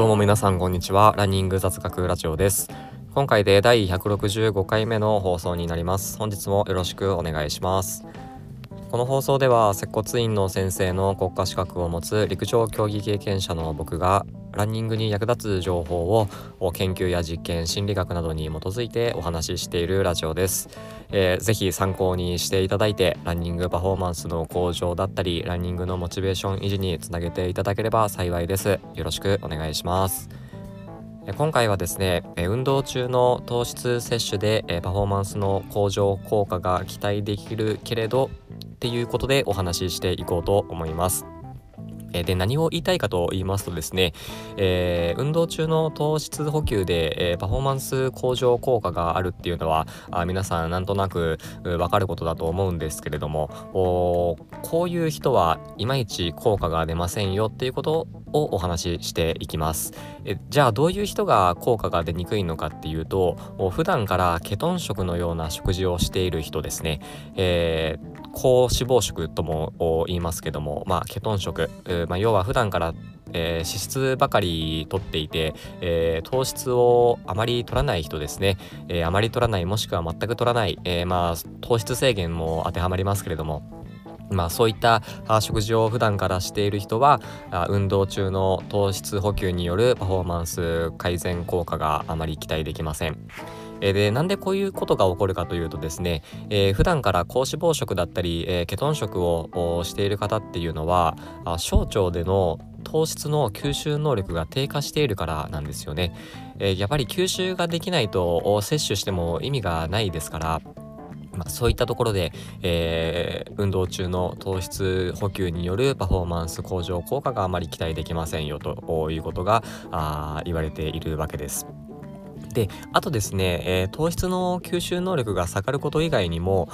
どうも皆さんこんにちは。ランニング雑学ラジオです。今回で第165回目の放送になります。本日もよろしくお願いします。この放送では接骨院の先生の国家資格を持つ陸上競技経験者の僕がランニングに役立つ情報を研究や実験心理学などに基づいてお話ししているラジオです、えー、ぜひ参考にしていただいてランニングパフォーマンスの向上だったりランニングのモチベーション維持につなげていただければ幸いです。よろしくお願いします。今回はですね運動中の糖質摂取でパフォーマンスの向上効果が期待できるけれどっていうことでお話ししていこうと思います。で何を言いたいかと言いますとですね、えー、運動中の糖質補給で、えー、パフォーマンス向上効果があるっていうのはあ皆さんなんとなくわかることだと思うんですけれどもこういう人はいまいち効果が出ませんよっていうことをお話ししていきます。えじゃあどういう人が効果が出にくいのかっていうと普段からケトン食のような食事をしている人ですね、えー高脂肪食とも言いますけども、まあ、ケトン食、まあ、要は普段からえー、脂質ばかり取っていて、えー、糖質をあまり取らない人ですね、えー、あまり取らないもしくは全く取らない、えまあ、糖質制限も当てはまりますけれども。まあそういった食事を普段からしている人は運動中の糖質補給によるパフォーマンス改善効果があまり期待できません。えでなんでこういうことが起こるかというとですね、えー、普段から高脂肪食だったり、えー、ケトン食をしている方っていうのはあ小腸での糖質の吸収能力が低下しているからなんですよね。えー、やっぱり吸収ができないと摂取しても意味がないですからまあ、そういったところで、えー、運動中の糖質補給によるパフォーマンス向上効果があまり期待できませんよということがあ言われているわけです。であとですね、えー、糖質の吸収能力が下がること以外にも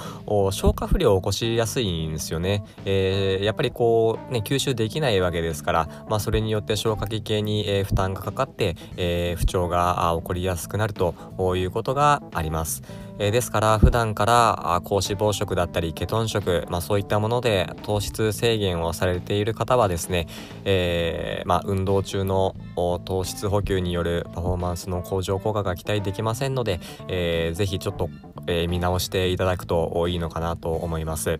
消化不良を起こしやすいんですよね、えー、やっぱりこうね吸収できないわけですから、まあ、それによって消化器系に、えー、負担がかかって、え不調が起こりやすくなるということがあります。えー、ですから普段から高脂肪食だったりケトン食、まあ、そういったもので糖質制限をされている方はですね、えー、まあ、運動中の糖質補給によるパフォーマンスの向上効果が期待できませんので、えー、ぜひちょっと、えー、見直していただくといいのかなと思います。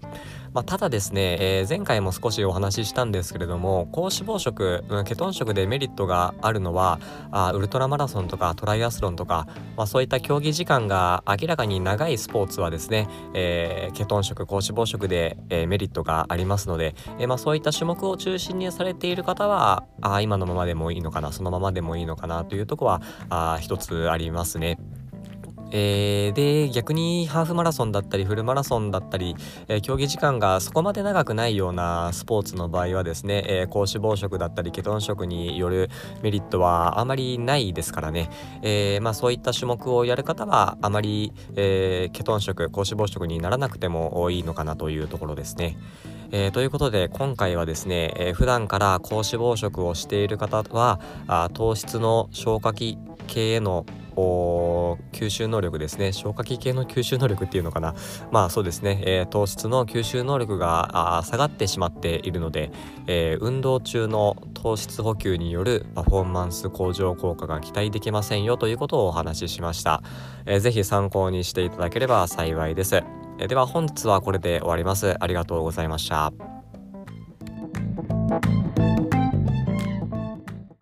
まあ、ただですね、えー、前回も少しお話ししたんですけれども高脂肪食、ケトン食でメリットがあるのはあウルトラマラソンとかトライアスロンとか、まあ、そういった競技時間が明らかに長いスポーツはですね、えー、ケトン食高脂肪食で、えー、メリットがありますので、えーまあ、そういった種目を中心にされている方はあ今のままでもいいのかなそのままでもいいのかなというとこは一つありますね。えー、で逆にハーフマラソンだったりフルマラソンだったり、えー、競技時間がそこまで長くないようなスポーツの場合はですね、えー、高脂肪食だったりケトン食によるメリットはあまりないですからね、えまあ、そういった種目をやる方はあまり、えケトン食高脂肪食にならなくてもいいのかなというところですね。えー、ということで今回はですね、えー、普段から高脂肪食をしている方は糖質の消化器系への吸収能力ですね。消化器系の吸収能力っていうのかな。まあそうですね、えー、糖質の吸収能力が下がってしまっているので、えー、運動中の糖質補給によるパフォーマンス向上効果が期待できませんよということをお話ししました、えー、ぜひ参考にしていただければ幸いです、えー、では本日はこれで終わります。ありがとうございました。